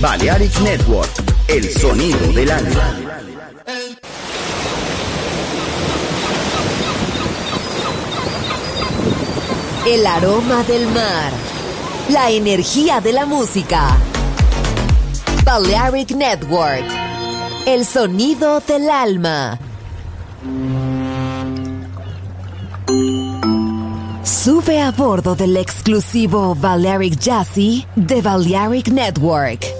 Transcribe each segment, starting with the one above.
Balearic Network, el sonido del alma. El aroma del mar. La energía de la música. Balearic Network. El sonido del alma. Sube a bordo del exclusivo Balearic Jazzy de Balearic Network.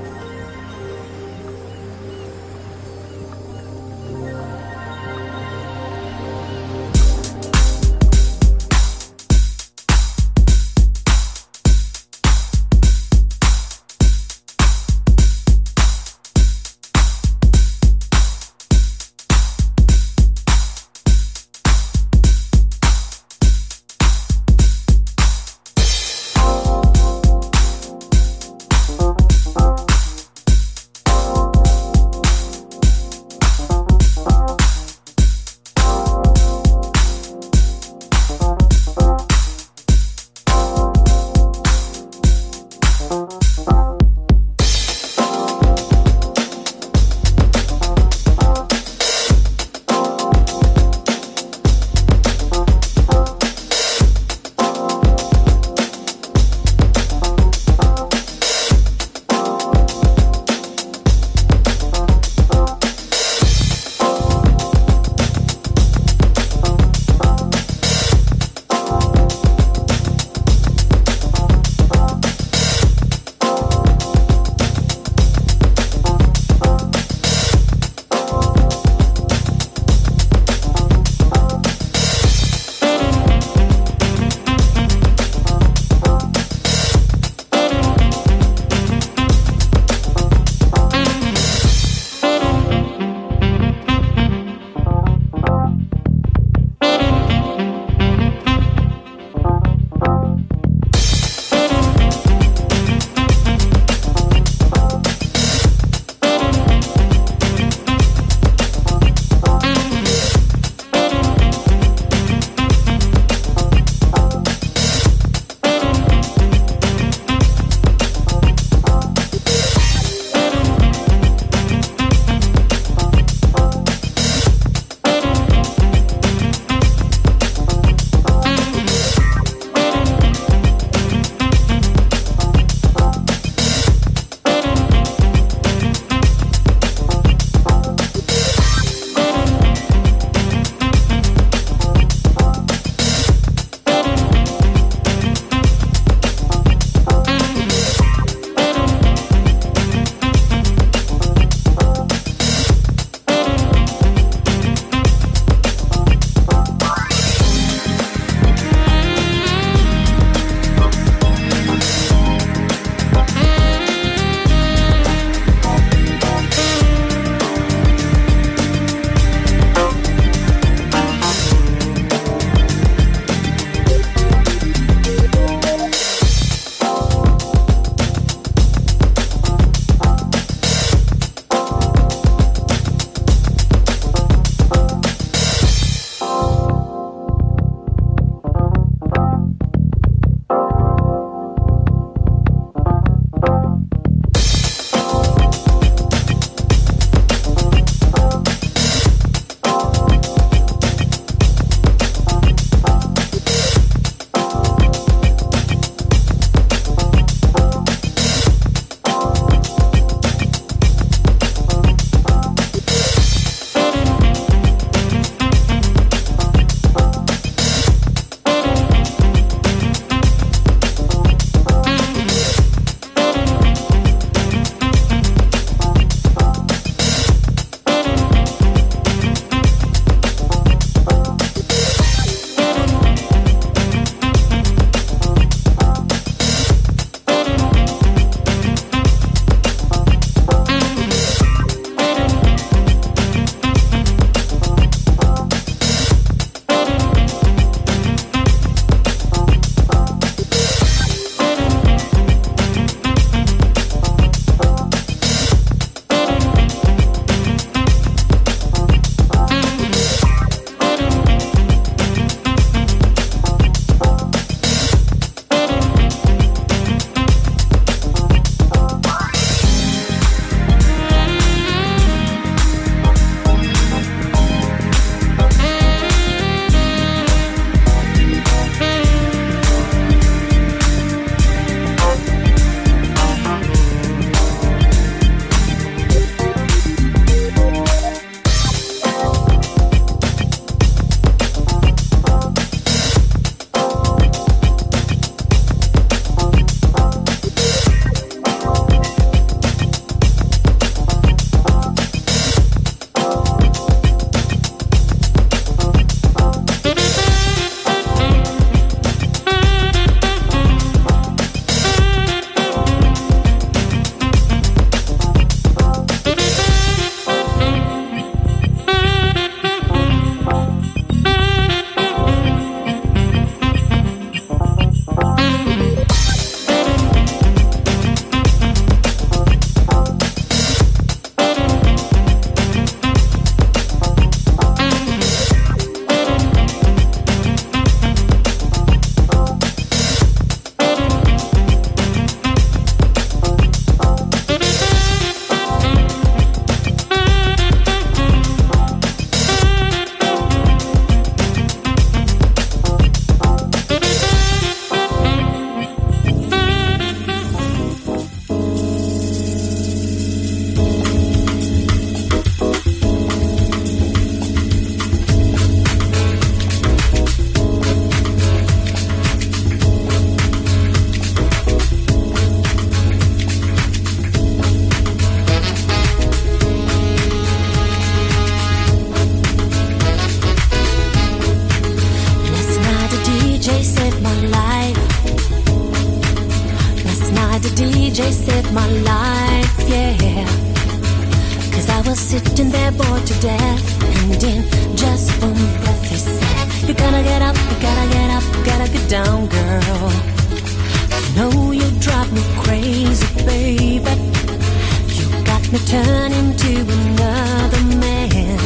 Got me turning to another man.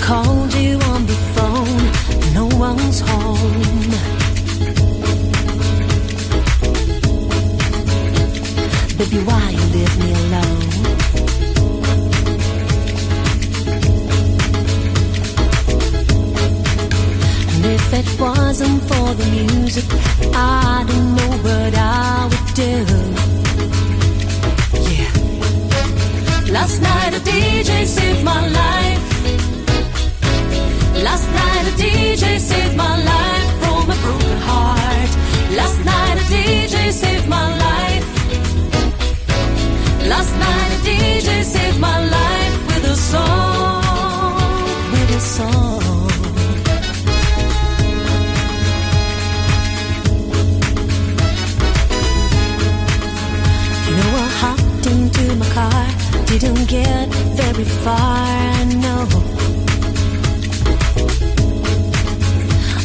Called you on the phone, no one's home. Baby, why you leave me alone? And if it wasn't for the music, I don't know what I would do. Last night a DJ saved my life. Last night a DJ saved my life from a broken heart. Last night a DJ saved my life. Last night a DJ saved my life with a song, with a song. You know I hopped into my car, didn't get very far, I know.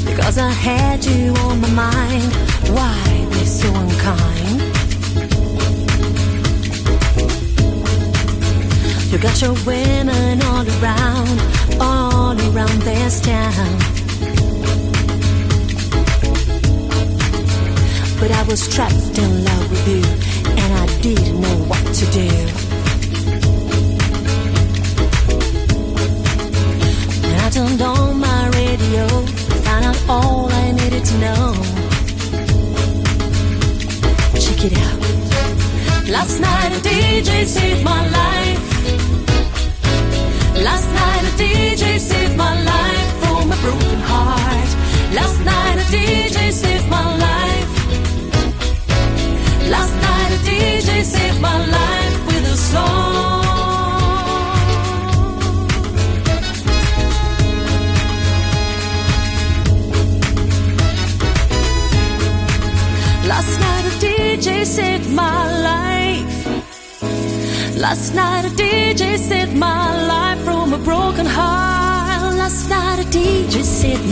Because I had you on my mind, why be so unkind? You got your women all around, all around this town. But I was trapped in love with you, and I didn't know what to do. Turned on my radio, found out all I needed to know. Check it out. Last night a DJ saved my life.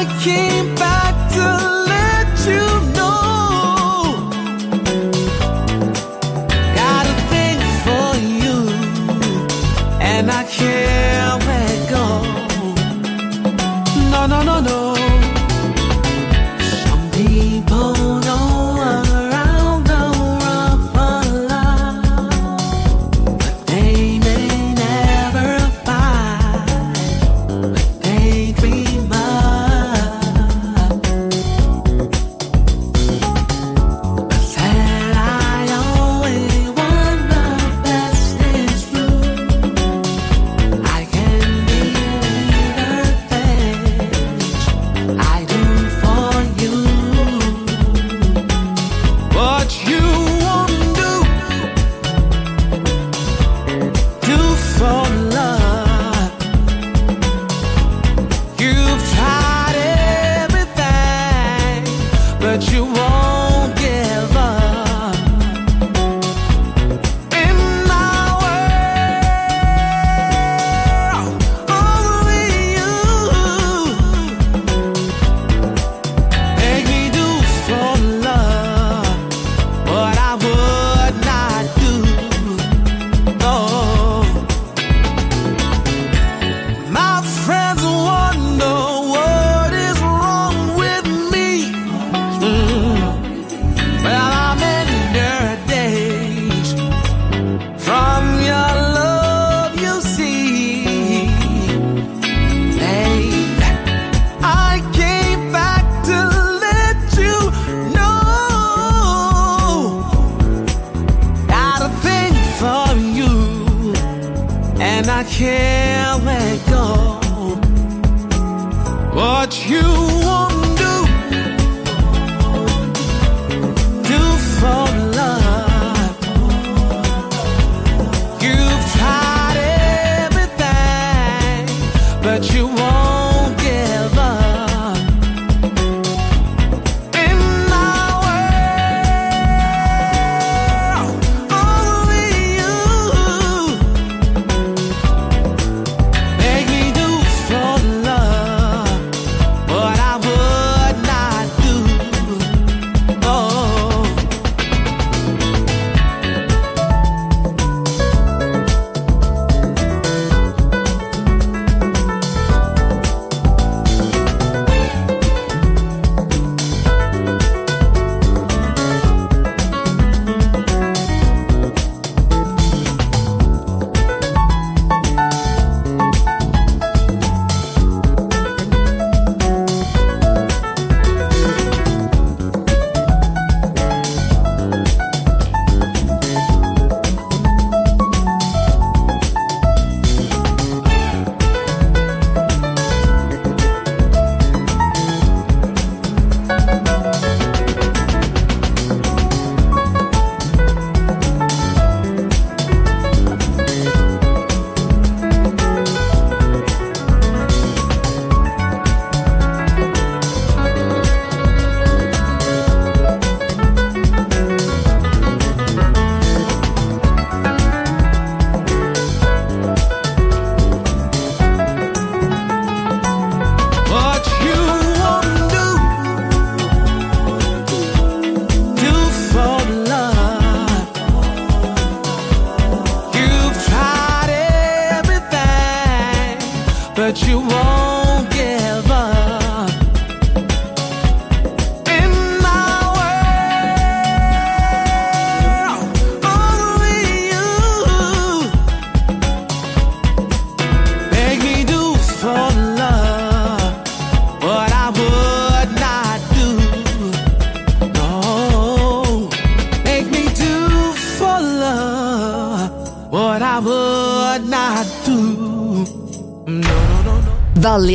I came back to I can't let go. but you That you want.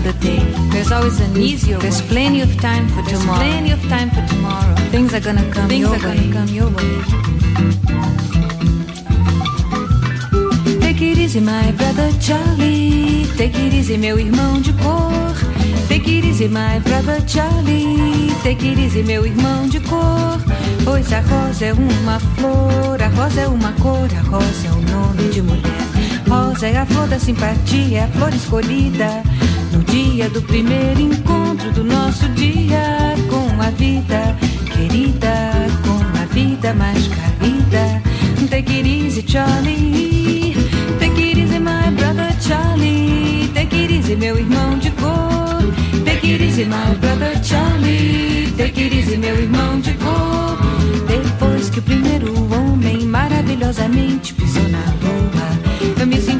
Another day. There's always an easier There's way. plenty of time for There's tomorrow. plenty of time for tomorrow. Things are gonna come Things your are way. gonna come your way. Take it easy, my brother Charlie. Take it easy, meu irmão de cor. Take it easy, my brother Charlie. Take it easy, meu irmão de cor. Pois a rosa é uma flor, a rosa é uma cor, a rosa é o nome de mulher. Rosa é a flor da simpatia, a flor escolhida. Dia do primeiro encontro do nosso dia com a vida querida, com a vida mais querida. Take it easy, Charlie. Take it easy, my brother Charlie. Take it easy, meu irmão de cor. Take it easy, my brother Charlie. Take it easy, meu irmão de cor. Depois que o primeiro homem maravilhosamente pisou na lua. Eu me senti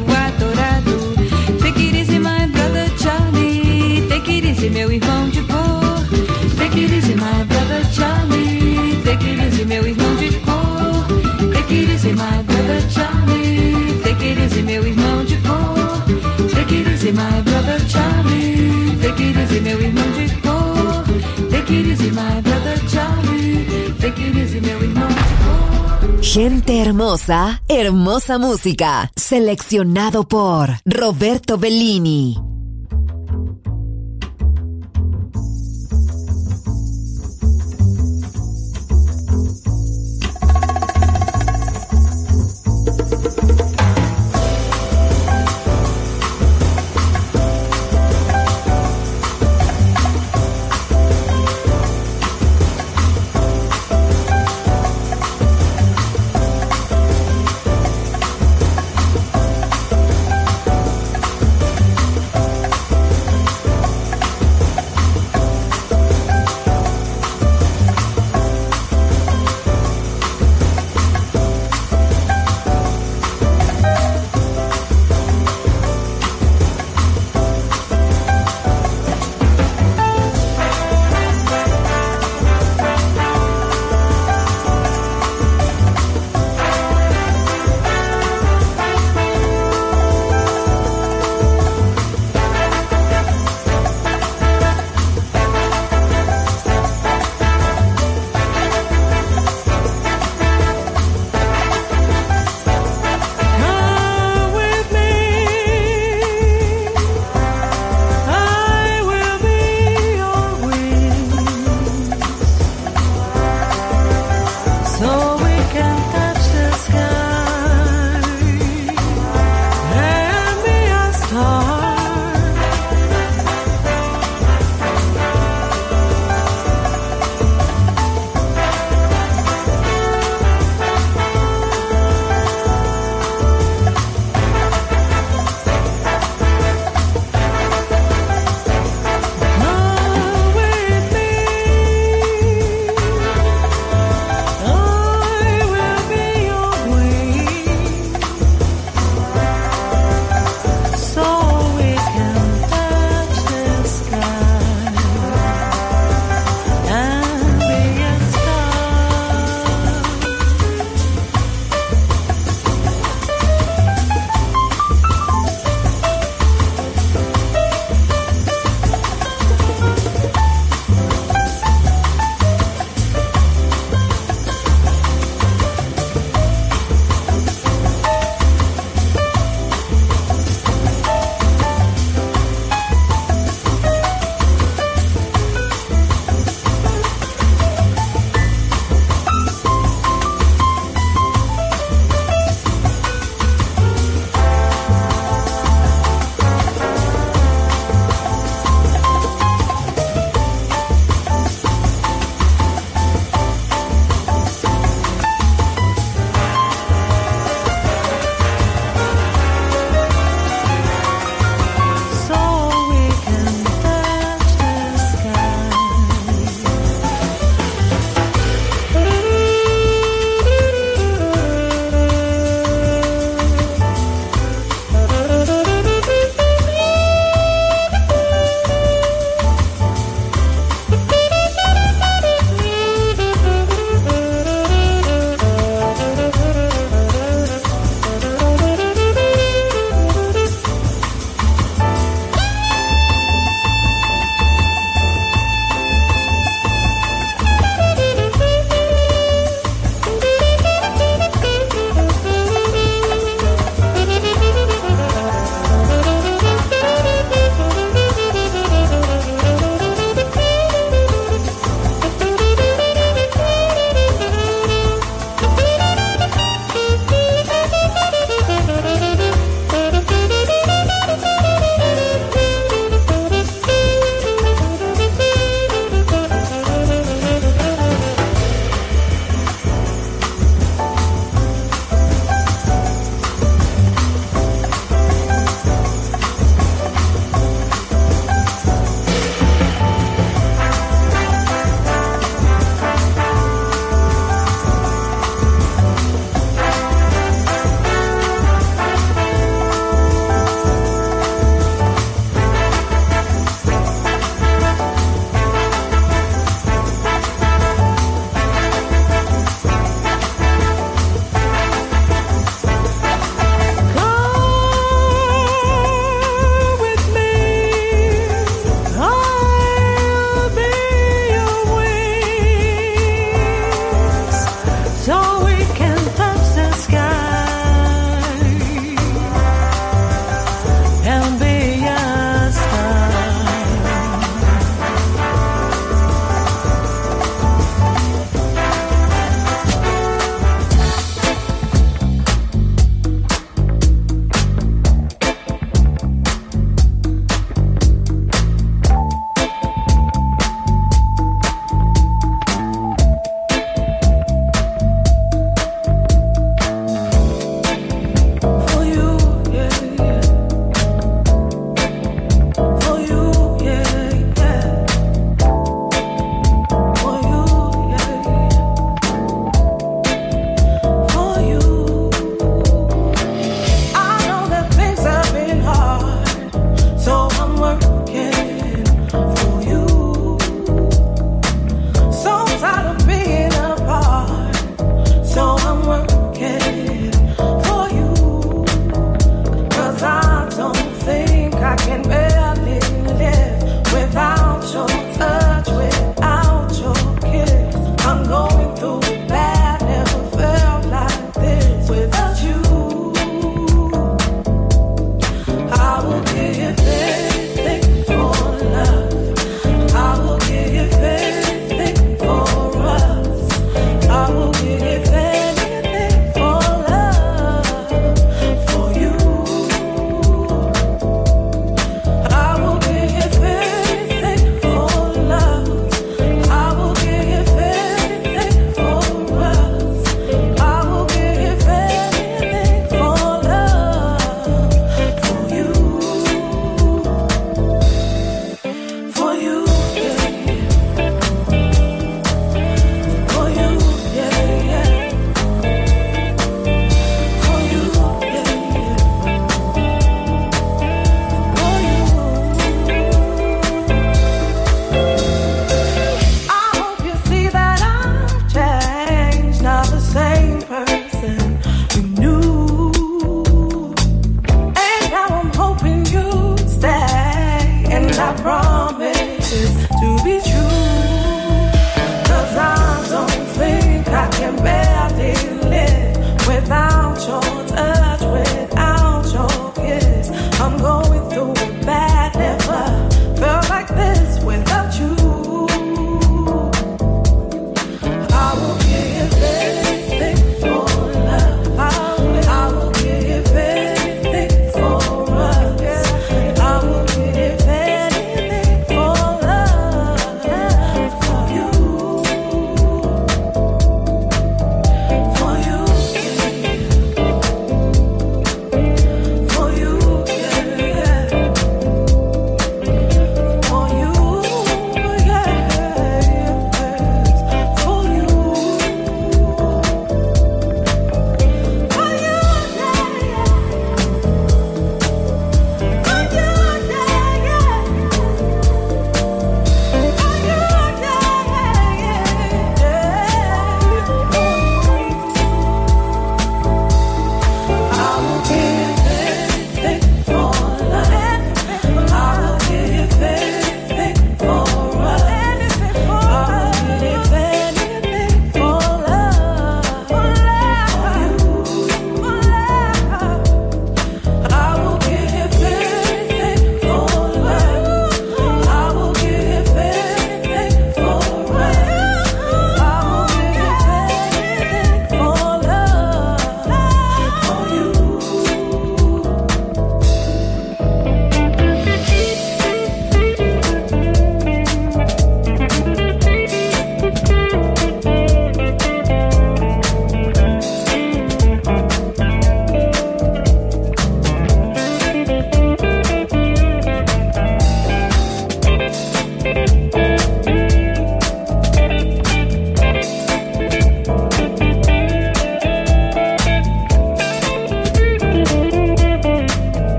easy, meu irmão de cor. Take it easy, my brother Charlie. Take it easy, meu irmão de cor. Take it easy, my brother Charlie. Take it easy, meu irmão de cor. Take it easy, my brother Charlie. Take it easy, meu irmão de cor. Take it easy, my brother Charlie. Take it easy, meu de cor. Gente hermosa, hermosa música. Seleccionado por Roberto Bellini.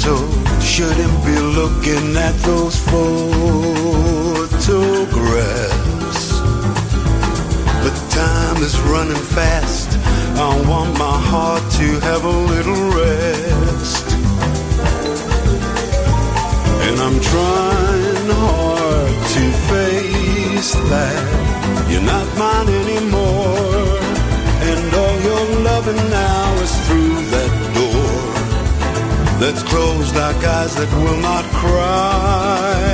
Sentimental. Shouldn't be looking that's closed like eyes that will not cry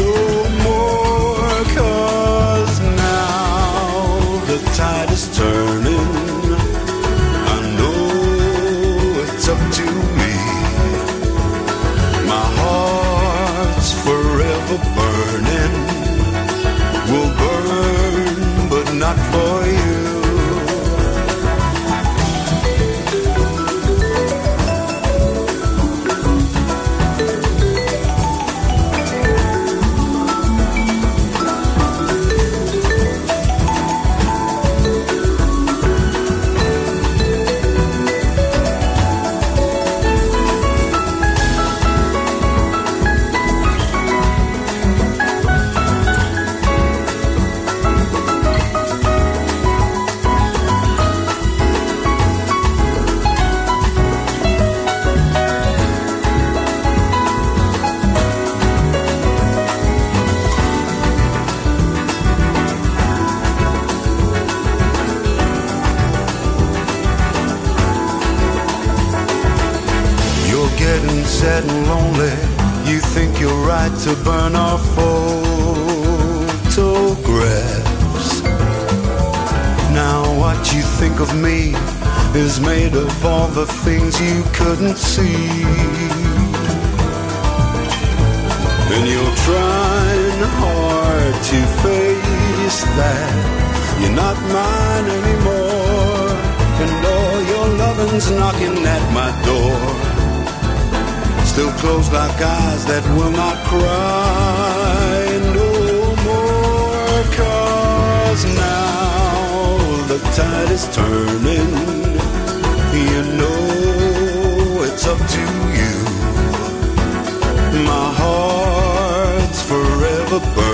no more. Cause now the tide is turning. I know it's up to me. My heart's forever burning. The things you couldn't see. And you're trying hard to face that you're not mine anymore. And all your loving's knocking at my door Still closed like eyes that will not cry no more. Cause now the tide is turning. It's up to you. My heart's forever burning.